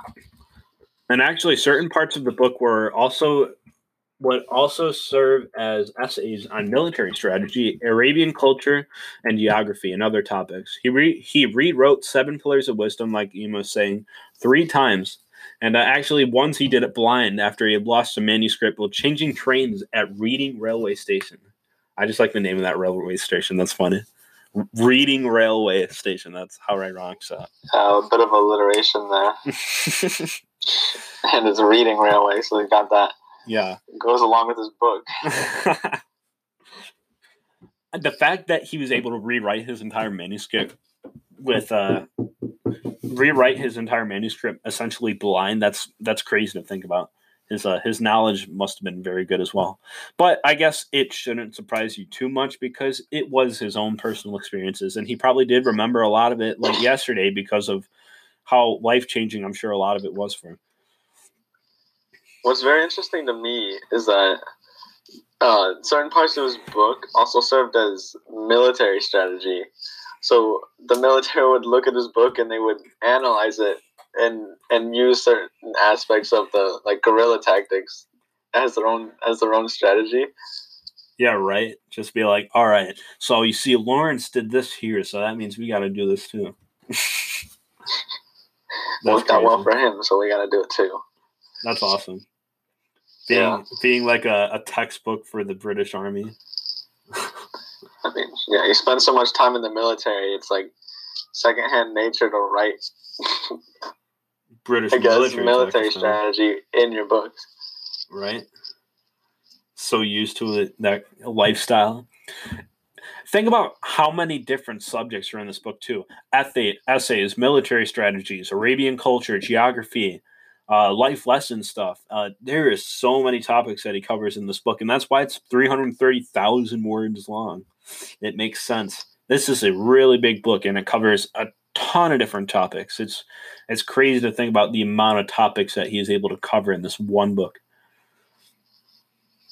and actually, certain parts of the book were also would also serve as essays on military strategy, Arabian culture, and geography, and other topics. He re- he rewrote Seven Pillars of Wisdom, like was saying, three times. And uh, actually, once he did it blind after he had lost a manuscript while changing trains at Reading Railway Station. I just like the name of that railway station. That's funny. Reading Railway Station. That's how I ironic so. Uh, a bit of alliteration there. and it's reading railway, so they got that. Yeah. Goes along with his book. the fact that he was able to rewrite his entire manuscript with uh rewrite his entire manuscript essentially blind that's that's crazy to think about his uh, his knowledge must have been very good as well but i guess it shouldn't surprise you too much because it was his own personal experiences and he probably did remember a lot of it like yesterday because of how life changing i'm sure a lot of it was for him What's very interesting to me is that uh, certain parts of his book also served as military strategy. So the military would look at his book and they would analyze it and and use certain aspects of the like guerrilla tactics as their own as their own strategy. Yeah, right. Just be like, all right. So you see, Lawrence did this here, so that means we got to do this too. Worked out well for him, so we got to do it too. That's awesome. Being yeah. being like a, a textbook for the British Army. I mean, yeah, you spend so much time in the military, it's like secondhand nature to write. British I guess military, military strategy in your books. Right. So used to it, that lifestyle. Think about how many different subjects are in this book too. Essay, essays, military strategies, Arabian culture, geography, uh, life lesson stuff. Uh, there is so many topics that he covers in this book, and that's why it's 330,000 words long. It makes sense. This is a really big book, and it covers a ton of different topics. It's it's crazy to think about the amount of topics that he is able to cover in this one book.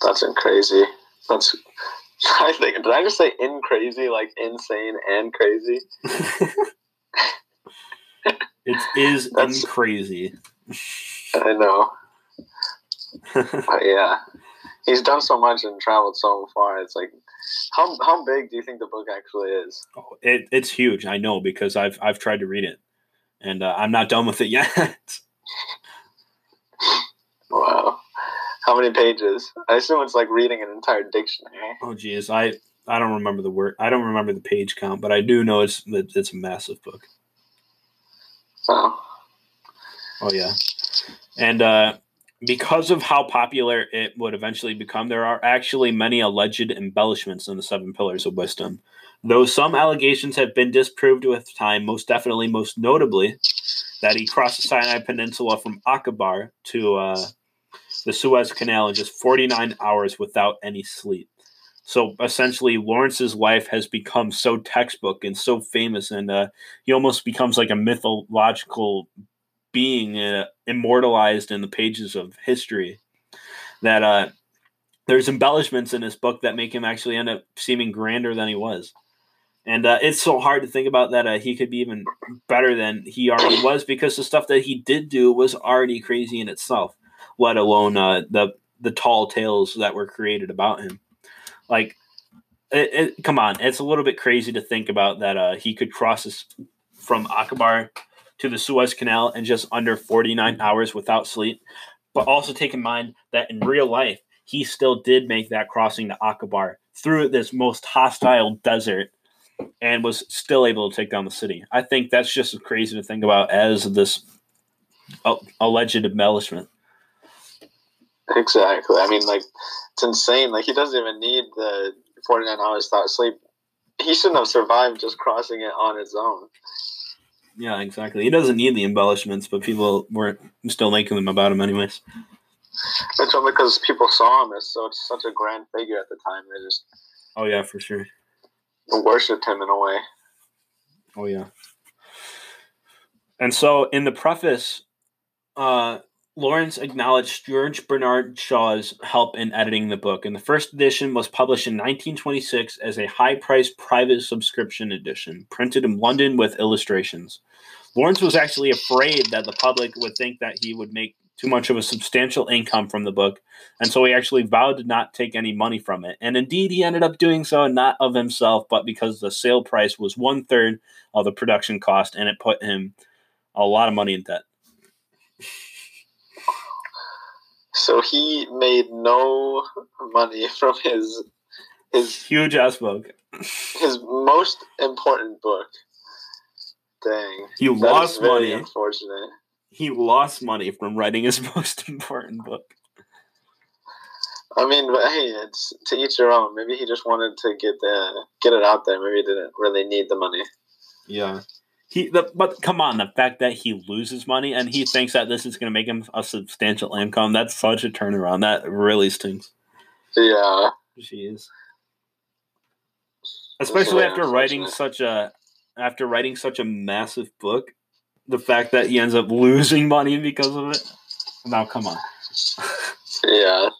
That's crazy. That's. I think. Did I just say in crazy? Like insane and crazy? it is in crazy. I know. Yeah, he's done so much and traveled so far. It's like, how how big do you think the book actually is? Oh, it, it's huge. I know because I've I've tried to read it, and uh, I'm not done with it yet. Wow. How many pages? I assume it's like reading an entire dictionary. oh geez, I I don't remember the word. I don't remember the page count, but I do know it's it's a massive book. So Oh yeah, and uh, because of how popular it would eventually become, there are actually many alleged embellishments in the Seven Pillars of Wisdom. Though some allegations have been disproved with time, most definitely, most notably, that he crossed the Sinai Peninsula from Aqaba to uh, the Suez Canal in just 49 hours without any sleep. So essentially, Lawrence's life has become so textbook and so famous, and uh, he almost becomes like a mythological being uh, immortalized in the pages of history. That uh, there's embellishments in this book that make him actually end up seeming grander than he was. And uh, it's so hard to think about that uh, he could be even better than he already was because the stuff that he did do was already crazy in itself, let alone uh, the the tall tales that were created about him. Like, it, it, come on, it's a little bit crazy to think about that uh, he could cross this from Aqaba to the Suez Canal in just under 49 hours without sleep. But also take in mind that in real life, he still did make that crossing to Aqaba through this most hostile desert and was still able to take down the city. I think that's just crazy to think about as this uh, alleged embellishment. exactly. I mean, like it's insane. Like he doesn't even need the forty nine hours without sleep. He shouldn't have survived just crossing it on his own. Yeah, exactly. He doesn't need the embellishments, but people were still making them about him anyways. It's only because people saw him as so it's such a grand figure at the time. They just Oh yeah, for sure. worshipped him in a way. Oh yeah. And so in the preface, uh, Lawrence acknowledged George Bernard Shaw's help in editing the book, and the first edition was published in 1926 as a high-priced private subscription edition, printed in London with illustrations. Lawrence was actually afraid that the public would think that he would make too much of a substantial income from the book, and so he actually vowed to not take any money from it. And indeed, he ended up doing so, not of himself, but because the sale price was one third of the production cost, and it put him a lot of money in debt. So he made no money from his his Huge ass book. his most important book. Dang. He That is lost very money. Unfortunate. He lost money from writing his most important book. I mean, but hey, it's to each your own. Maybe he just wanted to get the get it out there. Maybe he didn't really need the money. Yeah. He, the, but come on, the fact that he loses money and he thinks that this is going to make him a substantial income—that's such a turnaround. That really stinks. Yeah. Jeez. Especially after writing such a after writing such a massive book, the fact that he ends up losing money because of it. Now, come on. Yeah.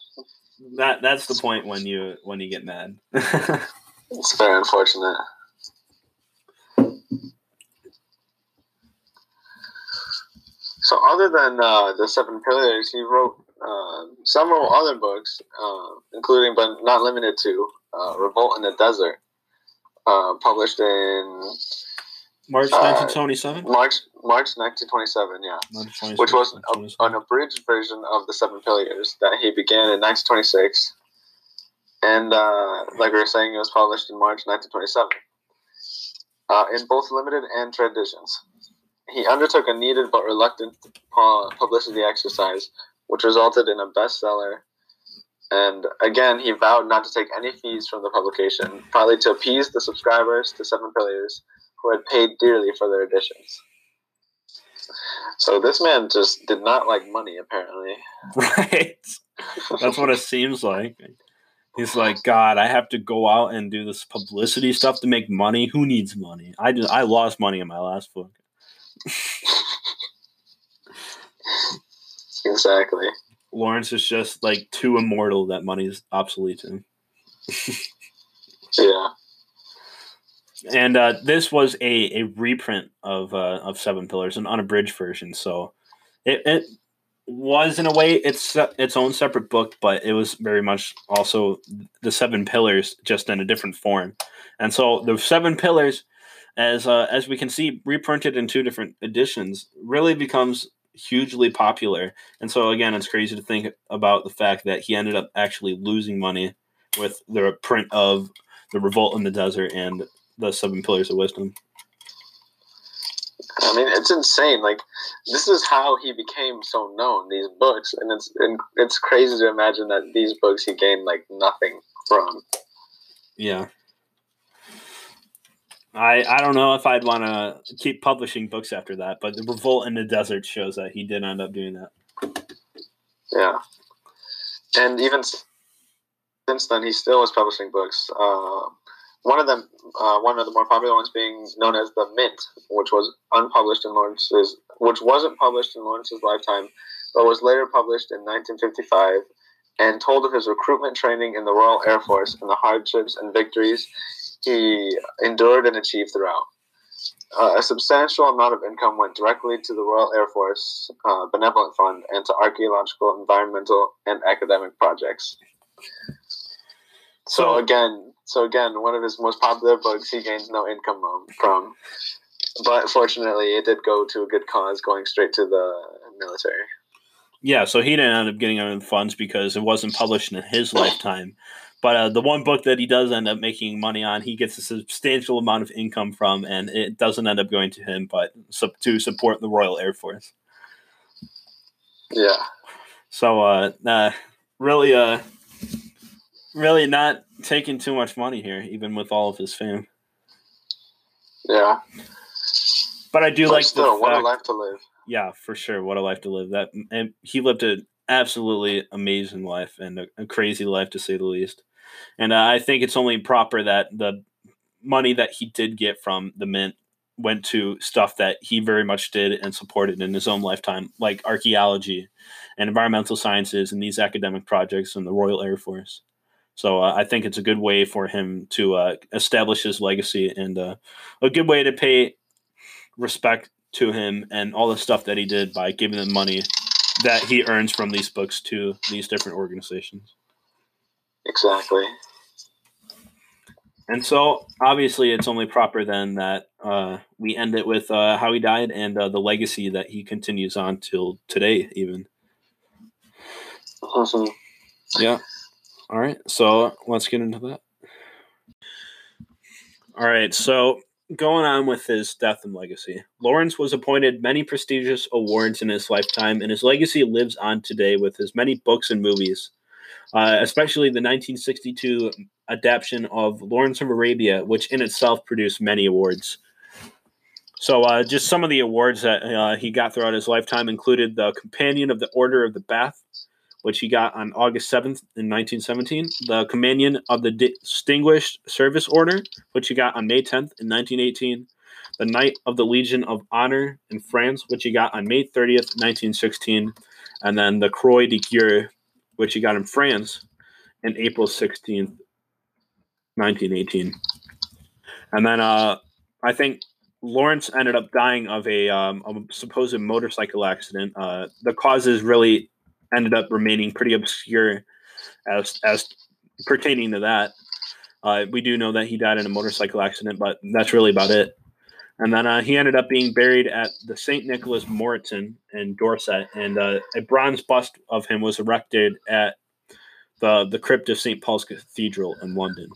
That that's the point when you when you get mad. It's very unfortunate. So, other than uh, the Seven Pillars, he wrote uh, several other books, uh, including but not limited to uh, Revolt in the Desert, uh, published in March Uh, 1927. March March 1927. Yeah, March 26, which was a, an abridged version of the Seven Pillars that he began in 1926, and uh, like we were saying, it was published in March 1927, uh, in both limited and trade editions. He undertook a needed but reluctant uh, publicity exercise, which resulted in a bestseller. And again, he vowed not to take any fees from the publication, partly to appease the subscribers to Seven Pillars, who had paid dearly for their editions. So this man just did not like money, apparently. Right. That's what it seems like. He's like, God, I have to go out and do this publicity stuff to make money. Who needs money? I just I lost money in my last book. Exactly. Lawrence is just like too immortal that money is obsolete to him. Yeah. And uh, this was a, a reprint of uh, of Seven Pillars, an unabridged version. So it, it was in a way its its own separate book, but it was very much also the Seven Pillars, just in a different form. And so the Seven Pillars, as uh, as we can see, reprinted in two different editions, really becomes hugely popular. And so again, it's crazy to think about the fact that he ended up actually losing money with the print of the Revolt in the Desert and the Seven Pillars of Wisdom. I mean, it's insane. Like, this is how he became so known. These books, and it's and it's crazy to imagine that these books he gained like nothing from. Yeah. I I don't know if I'd want to keep publishing books after that, but the Revolt in the Desert shows that he did end up doing that. Yeah, and even since then, he still is publishing books. Uh, one of them, uh, one of the more popular ones, being known as the Mint, which was unpublished in Lawrence's, which wasn't published in Lawrence's lifetime, but was later published in 1955, and told of his recruitment training in the Royal Air Force and the hardships and victories he endured and achieved throughout. Uh, a substantial amount of income went directly to the Royal Air Force uh, Benevolent Fund and to archaeological, environmental, and academic projects. So, So- again, so again, one of his most popular books he gains no income from, but fortunately, it did go to a good cause, going straight to the military. Yeah, so he didn't end up getting any funds because it wasn't published in his lifetime. But uh, the one book that he does end up making money on, he gets a substantial amount of income from, and it doesn't end up going to him, but so, to support the Royal Air Force. Yeah, So, uh, uh, really, uh, really not taking too much money here, even with all of his fame. yeah. But I do But like still, the what a life to live. yeah, for sure. What a life to live! That and he lived an absolutely amazing life and a, a crazy life to say the least. And uh, I think it's only proper that the money that he did get from the mint went to stuff that he very much did and supported in his own lifetime, like archaeology and environmental sciences and these academic projects and the Royal Air Force. So uh, I think it's a good way for him to uh, establish his legacy and uh, a good way to pay respect to him and all the stuff that he did by giving the money that he earns from these books to these different organizations. Exactly. And so, obviously, it's only proper then that uh, we end it with uh, how he died and uh, the legacy that he continues on till today, even. Mhm. Yeah. All right. So let's get into that. All right. So going on with his death and legacy, Lawrence was appointed many prestigious awards in his lifetime, and his legacy lives on today with his many books and movies, uh, especially the 1962 adaptation of Lawrence of Arabia, which in itself produced many awards. So, uh, just some of the awards that uh, he got throughout his lifetime included the Companion of the Order of the Bath, which he got on August 7th in 1917, the Companion of the Distinguished Service Order, which he got on May 10th in 1918, the Knight of the Legion of Honor in France, which he got on May 30th, 1916, and then the Croix de Guerre, which he got in France in April 16th, 1918. And then uh, I think Lawrence ended up dying of a, um, a supposed motorcycle accident. Uh, the causes really ended up remaining pretty obscure as as pertaining to that. Uh, we do know that he died in a motorcycle accident, but that's really about it. And then uh, he ended up being buried at the St. Nicholas Moreton in Dorset, and uh, a bronze bust of him was erected at the the crypt of St. Paul's Cathedral in London.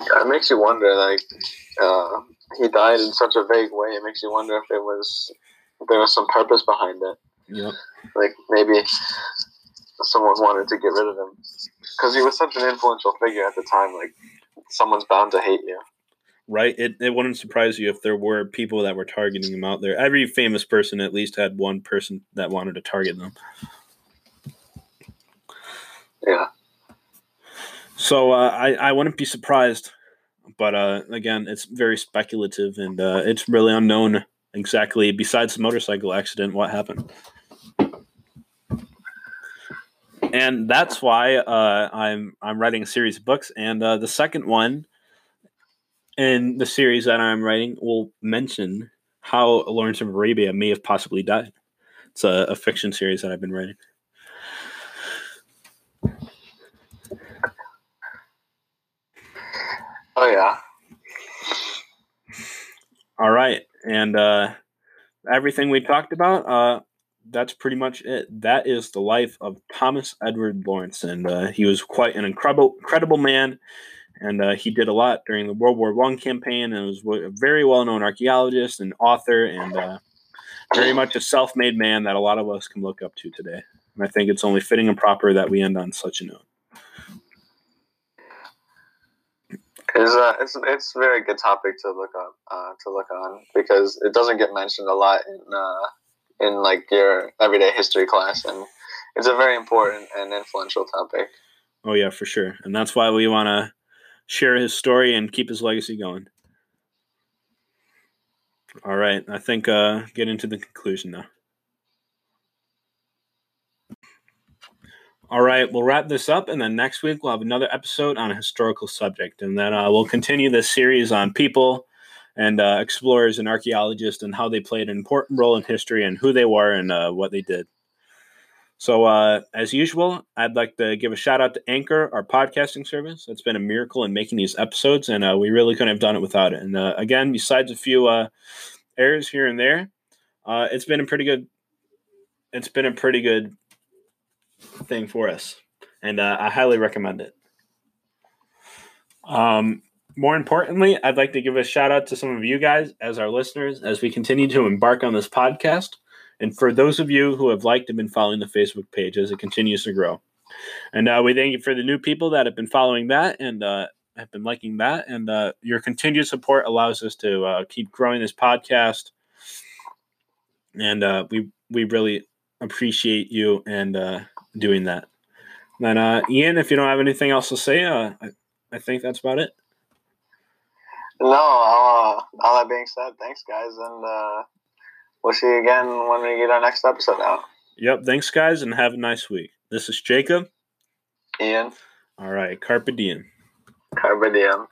It makes you wonder, like, uh, he died in such a vague way. It makes you wonder if it was if there was some purpose behind it. Yep. Like maybe someone wanted to get rid of him because he was such an influential figure at the time. Like someone's bound to hate you. Right? It, it wouldn't surprise you if there were people that were targeting him out there. Every famous person at least had one person that wanted to target them. Yeah. So uh, I, I wouldn't be surprised. But uh, again, it's very speculative and uh, it's really unknown exactly, besides the motorcycle accident, what happened. and that's why uh, I'm I'm writing a series of books, and uh, the second one in the series that I'm writing will mention how Lawrence of Arabia may have possibly died. It's a, a fiction series that I've been writing. Oh yeah. All right, and uh, everything we talked about, uh, that's pretty much it. That is the life of Thomas Edward Lawrence, and uh, he was quite an incredible, incredible man, and uh, he did a lot during the World War One campaign, and was a very well-known archaeologist and author, and uh, very much a self-made man that a lot of us can look up to today. And I think it's only fitting and proper that we end on such a note. It's, uh, it's it's a very good topic to look up uh, to look on because it doesn't get mentioned a lot in uh, in like your everyday history class, and it's a very important and influential topic. Oh yeah, for sure, and that's why we want to share his story and keep his legacy going. All right, I think uh, get into the conclusion now. All right, we'll wrap this up, and then next week we'll have another episode on a historical subject, and then uh, we'll continue this series on people and uh, explorers and archaeologists and how they played an important role in history and who they were and uh, what they did. So, uh, as usual, I'd like to give a shout out to Anchor, our podcasting service. It's been a miracle in making these episodes, and uh, we really couldn't have done it without it. And uh, again, besides a few errors here and there, it's been a pretty good. It's been a pretty good thing for us, and uh, I highly recommend it. Um, more importantly, I'd like to give a shout out to some of you guys as our listeners as we continue to embark on this podcast. And for those of you who have liked and been following the Facebook page as it continues to grow. And uh, we thank you for the new people that have been following that and uh, have been liking that. And uh, your continued support allows us to uh, keep growing this podcast. And uh, we we really appreciate you and uh, doing that. Then, uh, Ian, if you don't have anything else to say, I, I think that's about it. No, all that being said, thanks, guys, and we'll see you again when we get our next episode out. Yep, thanks, guys, and have a nice week. This is Jacob. Ian. All right, Carpe Diem. Carpe Diem.